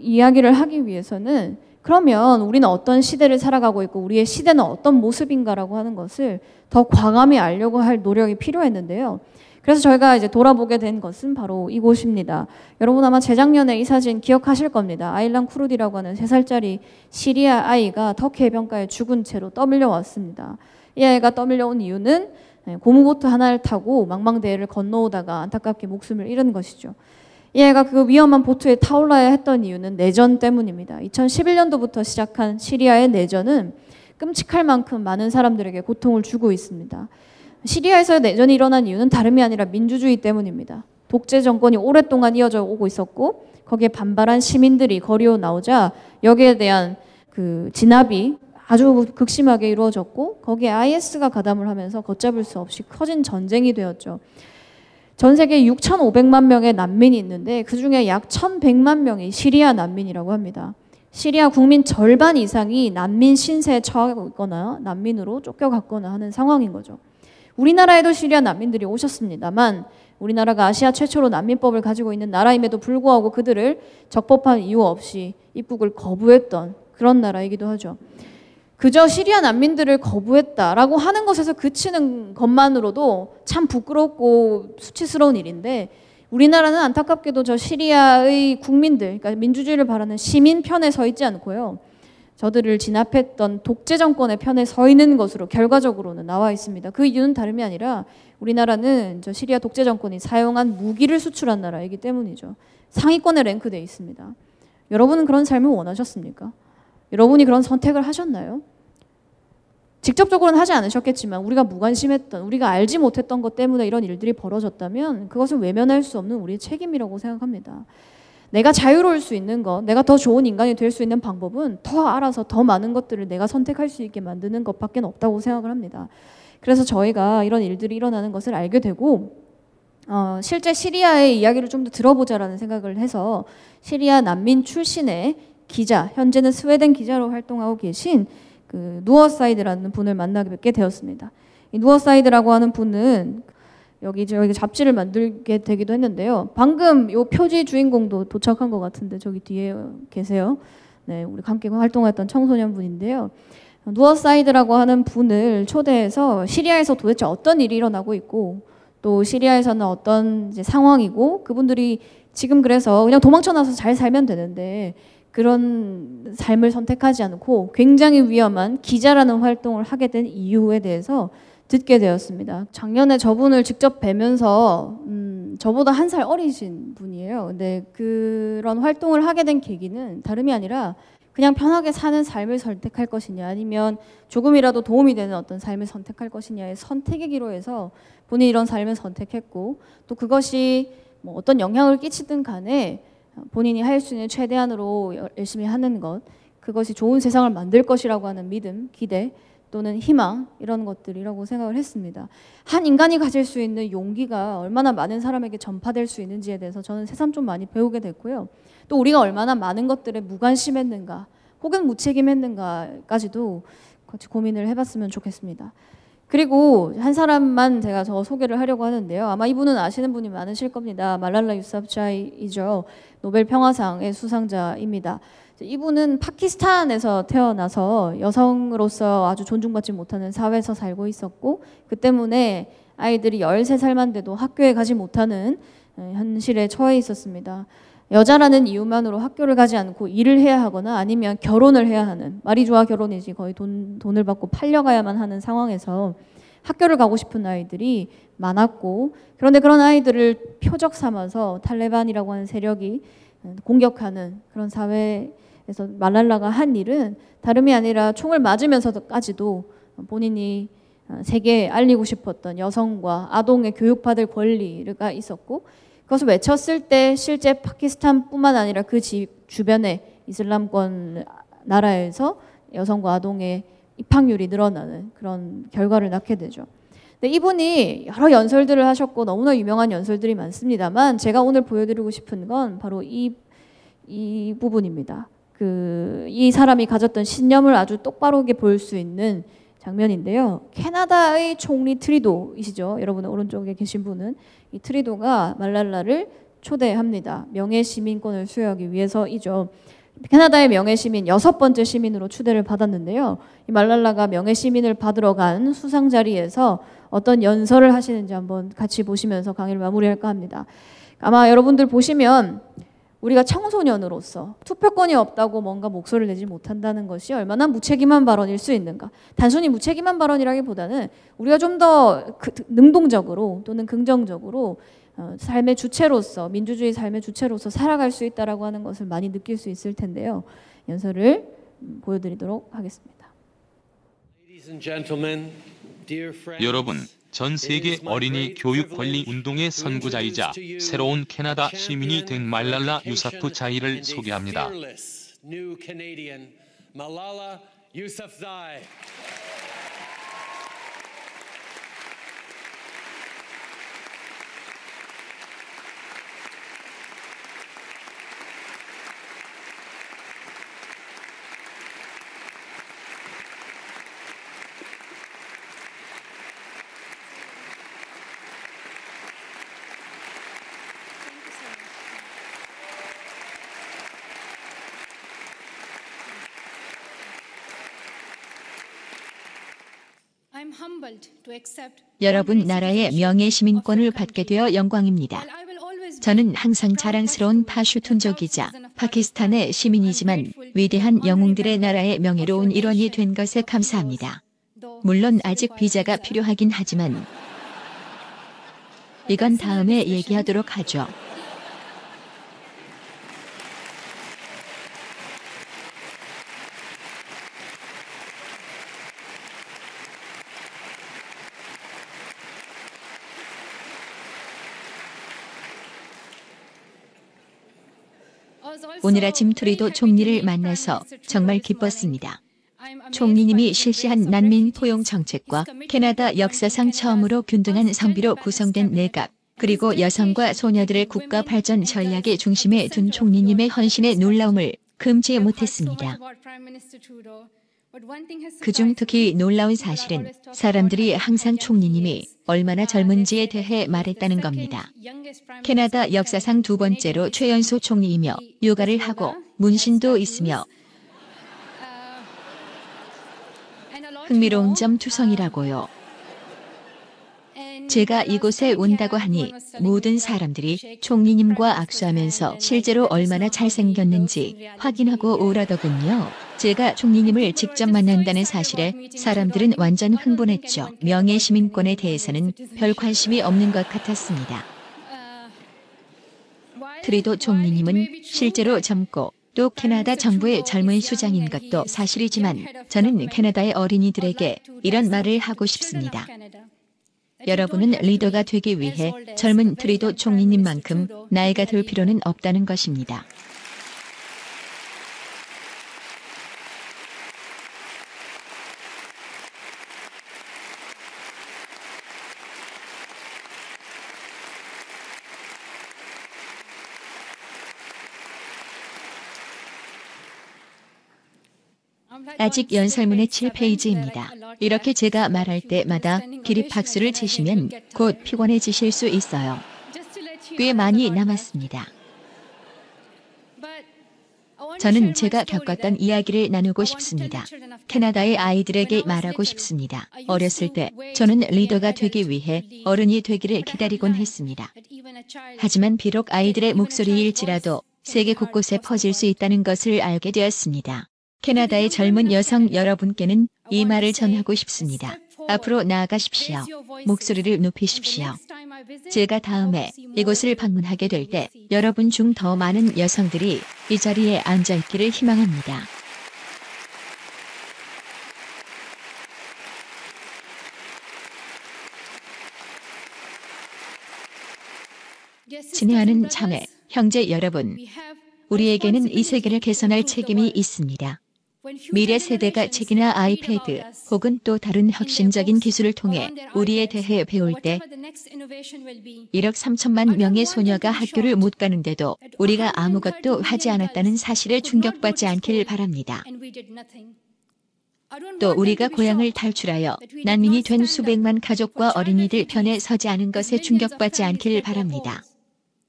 이야기를 하기 위해서는 그러면 우리는 어떤 시대를 살아가고 있고 우리의 시대는 어떤 모습인가라고 하는 것을 더 과감히 알려고 할 노력이 필요했는데요. 그래서 저희가 이제 돌아보게 된 것은 바로 이곳입니다. 여러분 아마 재작년에 이 사진 기억하실 겁니다. 아일란 쿠르디라고 하는 3살짜리 시리아 아이가 터키 해변가에 죽은 채로 떠밀려 왔습니다. 이 아이가 떠밀려 온 이유는 네, 고무보트 하나를 타고 망망대해를 건너오다가 안타깝게 목숨을 잃은 것이죠. 이 아이가 그 위험한 보트에 타올라야 했던 이유는 내전 때문입니다. 2011년도부터 시작한 시리아의 내전은 끔찍할 만큼 많은 사람들에게 고통을 주고 있습니다. 시리아에서 내전이 일어난 이유는 다름이 아니라 민주주의 때문입니다. 독재 정권이 오랫동안 이어져 오고 있었고 거기에 반발한 시민들이 거리로 나오자 여기에 대한 그 진압이 아주 극심하게 이루어졌고 거기에 IS가 가담을 하면서 걷잡을 수 없이 커진 전쟁이 되었죠. 전 세계 6,500만 명의 난민이 있는데 그 중에 약 1,100만 명이 시리아 난민이라고 합니다. 시리아 국민 절반 이상이 난민 신세에 처하고 있거나 난민으로 쫓겨갔거나 하는 상황인 거죠. 우리나라에도 시리아 난민들이 오셨습니다만 우리나라가 아시아 최초로 난민법을 가지고 있는 나라임에도 불구하고 그들을 적법한 이유 없이 입국을 거부했던 그런 나라이기도 하죠. 그저 시리아 난민들을 거부했다라고 하는 것에서 그치는 것만으로도 참 부끄럽고 수치스러운 일인데 우리나라는 안타깝게도 저 시리아의 국민들, 그러니까 민주주의를 바라는 시민 편에 서 있지 않고요. 저들을 진압했던 독재 정권의 편에 서 있는 것으로 결과적으로는 나와 있습니다. 그 이유는 다름이 아니라 우리나라는 저 시리아 독재 정권이 사용한 무기를 수출한 나라이기 때문이죠. 상위권에 랭크되어 있습니다. 여러분은 그런 삶을 원하셨습니까? 여러분이 그런 선택을 하셨나요? 직접적으로는 하지 않으셨겠지만 우리가 무관심했던 우리가 알지 못했던 것 때문에 이런 일들이 벌어졌다면 그것은 외면할 수 없는 우리의 책임이라고 생각합니다. 내가 자유로울 수 있는 것, 내가 더 좋은 인간이 될 수 있는 방법은 더 알아서 더 많은 것들을 내가 선택할 수 있게 만드는 것밖에 없다고 생각을 합니다. 그래서 저희가 이런 일들이 일어나는 것을 알게 되고 어, 실제 시리아의 이야기를 좀 더 들어보자라는 생각을 해서 시리아 난민 출신의 기자, 현재는 스웨덴 기자로 활동하고 계신 그 누어사이드라는 분을 만나게 되었습니다. 이 누어사이드라고 하는 분은 여기 저희 잡지를 만들게 되기도 했는데요. 방금 이 표지 주인공도 도착한 것 같은데 저기 뒤에 계세요. 네, 우리 함께 활동했던 청소년 분인데요. 누어사이드라고 하는 분을 초대해서 시리아에서 도대체 어떤 일이 일어나고 있고 또 시리아에서는 어떤 상황이고 그분들이 지금 그래서 그냥 도망쳐 나서 잘 살면 되는데 그런 삶을 선택하지 않고 굉장히 위험한 기자라는 활동을 하게 된 이유에 대해서 듣게 되었습니다. 작년에 저분을 직접 뵈면서 음, 저보다 한 살 어리신 분이에요. 근데 그런 활동을 하게 된 계기는 다름이 아니라 그냥 편하게 사는 삶을 선택할 것이냐 아니면 조금이라도 도움이 되는 어떤 삶을 선택할 것이냐의 선택의 기로에서 본인이 이런 삶을 선택했고 또 그것이 뭐 어떤 영향을 끼치든 간에 본인이 할 수 있는 최대한으로 열심히 하는 것, 그것이 좋은 세상을 만들 것이라고 하는 믿음, 기대 또는 희망 이런 것들이라고 생각을 했습니다. 한 인간이 가질 수 있는 용기가 얼마나 많은 사람에게 전파될 수 있는지에 대해서 저는 새삼 좀 많이 배우게 됐고요. 또 우리가 얼마나 많은 것들에 무관심했는가 혹은 무책임했는가까지도 같이 고민을 해봤으면 좋겠습니다. 그리고 한 사람만 제가 저 소개를 하려고 하는데요. 아마 이분은 아시는 분이 많으실 겁니다. 말랄라 유삽자이죠. 노벨 평화상의 수상자입니다. 이분은 파키스탄에서 태어나서 여성으로서 아주 존중받지 못하는 사회에서 살고 있었고 그 때문에 아이들이 13살만 돼도 학교에 가지 못하는 현실에 처해 있었습니다. 여자라는 이유만으로 학교를 가지 않고 일을 해야 하거나 아니면 결혼을 해야 하는 말이 좋아 결혼이지 거의 돈, 돈을 받고 팔려가야만 하는 상황에서 학교를 가고 싶은 아이들이 많았고 그런데 그런 아이들을 표적 삼아서 탈레반이라고 하는 세력이 공격하는 그런 사회에서 말랄라가 한 일은 다름이 아니라 총을 맞으면서까지도 본인이 세계에 알리고 싶었던 여성과 아동의 교육받을 권리가 있었고 그것을 외쳤을 때 실제 파키스탄뿐만 아니라 그 주변의 이슬람권 나라에서 여성과 아동의 입학률이 늘어나는 그런 결과를 낳게 되죠. 네, 이분이 여러 연설들을 하셨고 너무나 유명한 연설들이 많습니다만 제가 오늘 보여드리고 싶은 건 바로 이, 이 부분입니다. 그, 이 사람이 가졌던 신념을 아주 똑바르게 볼 수 있는 장면인데요. 캐나다의 총리 트리도이시죠. 여러분 오른쪽에 계신 분은 이 트리도가 말랄라를 초대합니다. 명예 시민권을 수여하기 위해서이죠. 캐나다의 명예 시민 여섯 번째 시민으로 추대를 받았는데요. 이 말랄라가 명예 시민을 받으러 간 수상 자리에서 어떤 연설을 하시는지 한번 같이 보시면서 강의를 마무리할까 합니다. 아마 여러분들 보시면 우리가 청소년으로서 투표권이 없다고 뭔가 목소리를 내지 못한다는 것이 얼마나 무책임한 발언일 수 있는가. 단순히 무책임한 발언이라기보다는 우리가 좀더 그, 능동적으로 또는 긍정적으로 어, 삶의 주체로서 민주주의 삶의 주체로서 살아갈 수 있다라고 하는 것을 많이 느낄 수 있을 텐데요. 연설을 음, 보여드리도록 하겠습니다. 여러분, 전 세계 어린이 교육 권리 운동의 선구자이자 새로운 캐나다 시민이 된 말랄라 유사프자이를 소개합니다. 여러분 나라의 명예 시민권을 받게 되어 영광입니다. 저는 항상 자랑스러운 파슈툰족이자 파키스탄의 시민이지만 위대한 영웅들의 나라의 명예로운 일원이 된 것에 감사합니다. 물론 아직 비자가 필요하긴 하지만 이건 다음에 얘기하도록 하죠. 오늘 아침 트리도 총리를 만나서 정말 기뻤습니다. 총리님이 실시한 난민 포용 정책과 캐나다 역사상 처음으로 균등한 성비로 구성된 내각, 그리고 여성과 소녀들의 국가 발전 전략의 중심에 둔 총리님의 헌신의 놀라움을 금치 못했습니다. 그중 특히 놀라운 사실은 사람들이 항상 총리님이 얼마나 젊은지에 대해 말했다는 겁니다. 캐나다 역사상 두 번째로 최연소 총리이며 요가를 하고 문신도 있으며 흥미로운 점 투성이라고요. 제가 이곳에 온다고 하니 모든 사람들이 총리님과 악수하면서 실제로 얼마나 잘생겼는지 확인하고 오라더군요. 제가 총리님을 직접 만난다는 사실에 사람들은 완전 흥분했죠. 명예 시민권에 대해서는 별 관심이 없는 것 같았습니다. 트리도 총리님은 실제로 젊고 또 캐나다 정부의 젊은 수장인 것도 사실이지만 저는 캐나다의 어린이들에게 이런 말을 하고 싶습니다. 여러분은 리더가 되기 위해 젊은 트리도 총리님만큼 나이가 들 필요는 없다는 것입니다. 아직 연설문의 7페이지입니다. 이렇게 제가 말할 때마다 기립 박수를 치시면 곧 피곤해지실 수 있어요. 꽤 많이 남았습니다. 저는 제가 겪었던 이야기를 나누고 싶습니다. 캐나다의 아이들에게 말하고 싶습니다. 어렸을 때 저는 리더가 되기 위해 어른이 되기를 기다리곤 했습니다. 하지만 비록 아이들의 목소리일지라도 세계 곳곳에 퍼질 수 있다는 것을 알게 되었습니다. 캐나다의 젊은 여성 여러분께는 이 말을 전하고 싶습니다. 앞으로 나아가십시오. 목소리를 높이십시오. 제가 다음에 이곳을 방문하게 될 때 여러분 중 더 많은 여성들이 이 자리에 앉아 있기를 희망합니다. 친애하는 자매, 형제 여러분, 우리에게는 이 세계를 개선할 책임이 있습니다. 미래 세대가 책이나 아이패드 혹은 또 다른 혁신적인 기술을 통해 우리에 대해 배울 때 1억 3천만 명의 소녀가 학교를 못 가는데도 우리가 아무것도 하지 않았다는 사실에 충격받지 않길 바랍니다. 또 우리가 고향을 탈출하여 난민이 된 수백만 가족과 어린이들 편에 서지 않은 것에 충격받지 않길 바랍니다.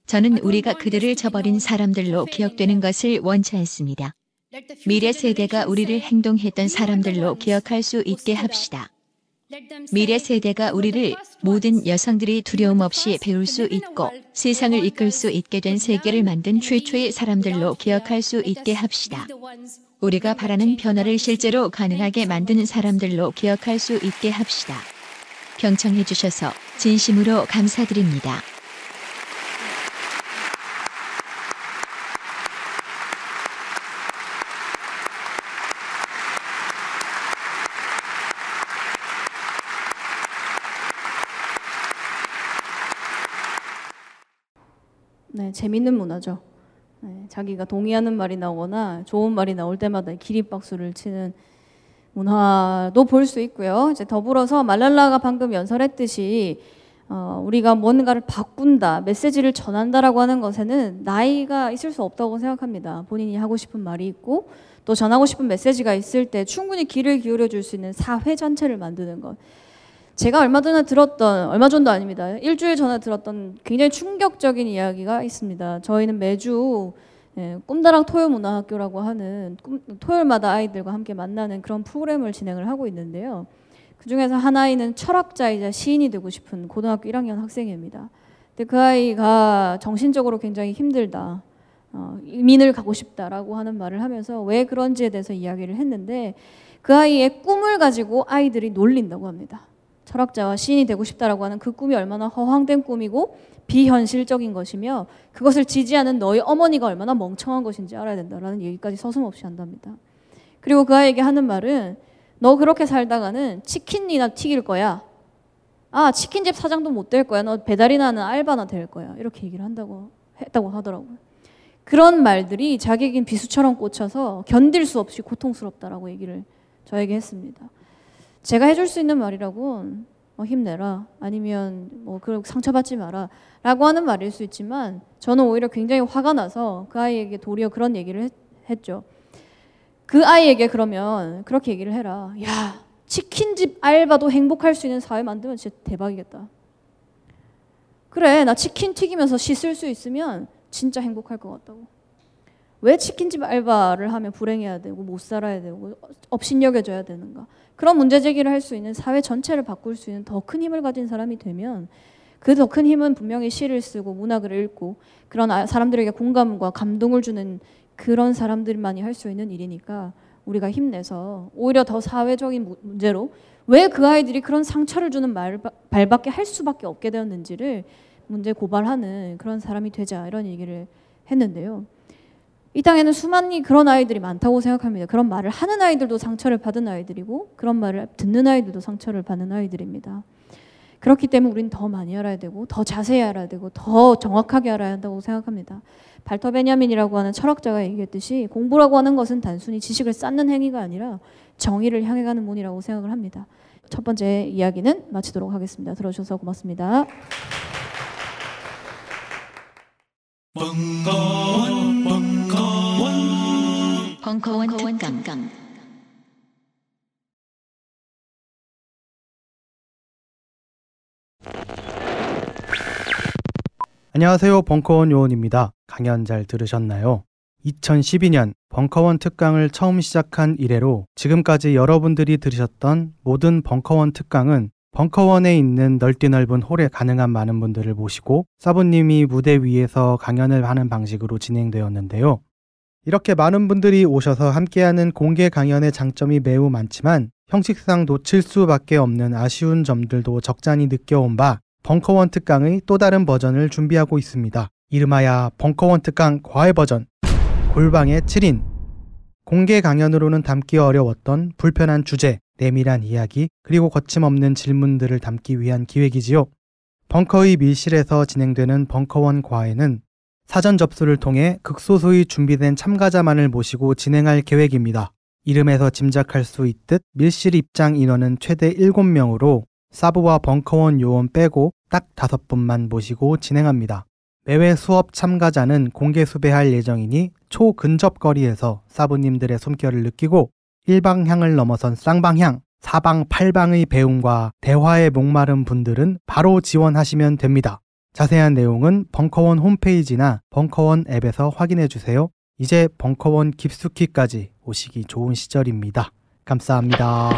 저는 우리가 그들을 저버린 사람들로 기억되는 것을 원치 않습니다. 미래 세대가 우리를 행동했던 사람들로 기억할 수 있게 합시다. 미래 세대가 우리를 모든 여성들이 두려움 없이 배울 수 있고 세상을 이끌 수 있게 된 세계를 만든 최초의 사람들로 기억할 수 있게 합시다. 우리가 바라는 변화를 실제로 가능하게 만드는 사람들로 기억할 수 있게 합시다. 경청해 주셔서 진심으로 감사드립니다. 재밌는 문화죠. 네, 자기가 동의하는 말이 나오거나 좋은 말이 나올 때마다 기립박수를 치는 문화도 볼 수 있고요. 이제 더불어서 말랄라가 방금 연설했듯이 어, 우리가 뭔가를 바꾼다, 메시지를 전한다라고 하는 것에는 나이가 있을 수 없다고 생각합니다. 본인이 하고 싶은 말이 있고 또 전하고 싶은 메시지가 있을 때 충분히 귀를 기울여 줄 수 있는 사회 전체를 만드는 것. 제가 얼마 전에 들었던 얼마 전도 아닙니다. 일주일 전에 들었던 굉장히 충격적인 이야기가 있습니다. 저희는 매주 예, 꿈다랑 토요문화학교라고 하는 꿈, 토요일마다 아이들과 함께 만나는 그런 프로그램을 진행을 하고 있는데요. 그 중에서 한 아이는 철학자이자 시인이 되고 싶은 고등학교 1학년 학생입니다. 근데 그 아이가 정신적으로 굉장히 힘들다. 어, 이민을 가고 싶다라고 하는 말을 하면서 왜 그런지에 대해서 이야기를 했는데 그 아이의 꿈을 가지고 아이들이 놀린다고 합니다. 철학자와 시인이 되고 싶다라고 하는 그 꿈이 얼마나 허황된 꿈이고 비현실적인 것이며 그것을 지지하는 너희 어머니가 얼마나 멍청한 것인지 알아야 된다라는 얘기까지 서슴없이 한답니다. 그리고 그 아이에게 하는 말은 너 그렇게 살다가는 치킨이나 튀길 거야. 아 치킨집 사장도 못 될 거야. 너 배달이나 하는 알바나 될 거야. 이렇게 얘기를 한다고 했다고 하더라고요. 그런 말들이 자기에겐 비수처럼 꽂혀서 견딜 수 없이 고통스럽다라고 얘기를 저에게 했습니다. 제가 해줄 수 있는 말이라고 뭐 힘내라. 아니면 뭐 그런 상처받지 마라. 라고 하는 말일 수 있지만 저는 오히려 굉장히 화가 나서 그 아이에게 도리어 그런 얘기를 했, 죠그 아이에게 그러면 그렇게 얘기를 해라 야 치킨집 알바도 행복할 수 있는 사회 만들면 진짜 대박이겠다. 그래 나 치킨 튀기면서 씻을 수 있으면 진짜 행복할 것 같다고 왜 치킨집 알바를 하면 불행해야 되고 못 살아야 되고 업신여겨져야 되는가 그런 문제 제기를 할 수 있는 사회 전체를 바꿀 수 있는 더 큰 힘을 가진 사람이 되면 그 더 큰 힘은 분명히 시를 쓰고 문학을 읽고 그런 아, 사람들에게 공감과 감동을 주는 그런 사람들만이 할 수 있는 일이니까 우리가 힘내서 오히려 더 사회적인 문제로 왜 그 아이들이 그런 상처를 주는 말, 발밖에 할 수밖에 없게 되었는지를 문제 고발하는 그런 사람이 되자 이런 얘기를 했는데요. 이 땅에는 수많이 그런 아이들이 많다고 생각합니다. 그런 말을 하는 아이들도 상처를 받은 아이들이고 그런 말을 듣는 아이들도 상처를 받는 아이들입니다. 그렇기 때문에 우리는 더 많이 알아야 되고 더 자세히 알아야 되고 더 정확하게 알아야 한다고 생각합니다. 발터 베냐민이라고 하는 철학자가 얘기했듯이 공부라고 하는 것은 단순히 지식을 쌓는 행위가 아니라 정의를 향해 가는 문이라고 생각을 합니다. 첫 번째 이야기는 마치도록 하겠습니다. 들어주셔서 고맙습니다. 벙커원, 벙커원, 벙커원 특강. 안녕하세요. 벙커원 요원입니다. 강연 잘 들으셨나요? 2012년 벙커원 특강을 처음 시작한 이래로 지금까지 여러분들이 들으셨던 모든 벙커원 특강은 벙커원에 있는 넓디 넓은 홀에 가능한 많은 분들을 모시고 사부님이 무대 위에서 강연을 하는 방식으로 진행되었는데요. 이렇게 많은 분들이 오셔서 함께하는 공개 강연의 장점이 매우 많지만 형식상 놓칠 수밖에 없는 아쉬운 점들도 적잖이 느껴온 바 벙커원 특강의 또 다른 버전을 준비하고 있습니다. 이름하여 벙커원 특강 과외 버전 골방의 7인 공개 강연으로는 담기 어려웠던 불편한 주제, 내밀한 이야기, 그리고 거침없는 질문들을 담기 위한 기획이지요. 벙커의 밀실에서 진행되는 벙커원 과외는 사전 접수를 통해 극소수의 준비된 참가자만을 모시고 진행할 계획입니다. 이름에서 짐작할 수 있듯 밀실 입장 인원은 최대 7명으로 사부와 벙커원 요원 빼고 딱 5분만 모시고 진행합니다. 매회 수업 참가자는 공개 수배할 예정이니 초근접 거리에서 사부님들의 숨결을 느끼고 일방향을 넘어선 쌍방향, 사방 팔방의 배움과 대화에 목마른 분들은 바로 지원하시면 됩니다. 자세한 내용은 벙커원 홈페이지나 벙커원 앱에서 확인해 주세요. 이제 벙커원 깊숙이까지 오시기 좋은 시절입니다. 감사합니다.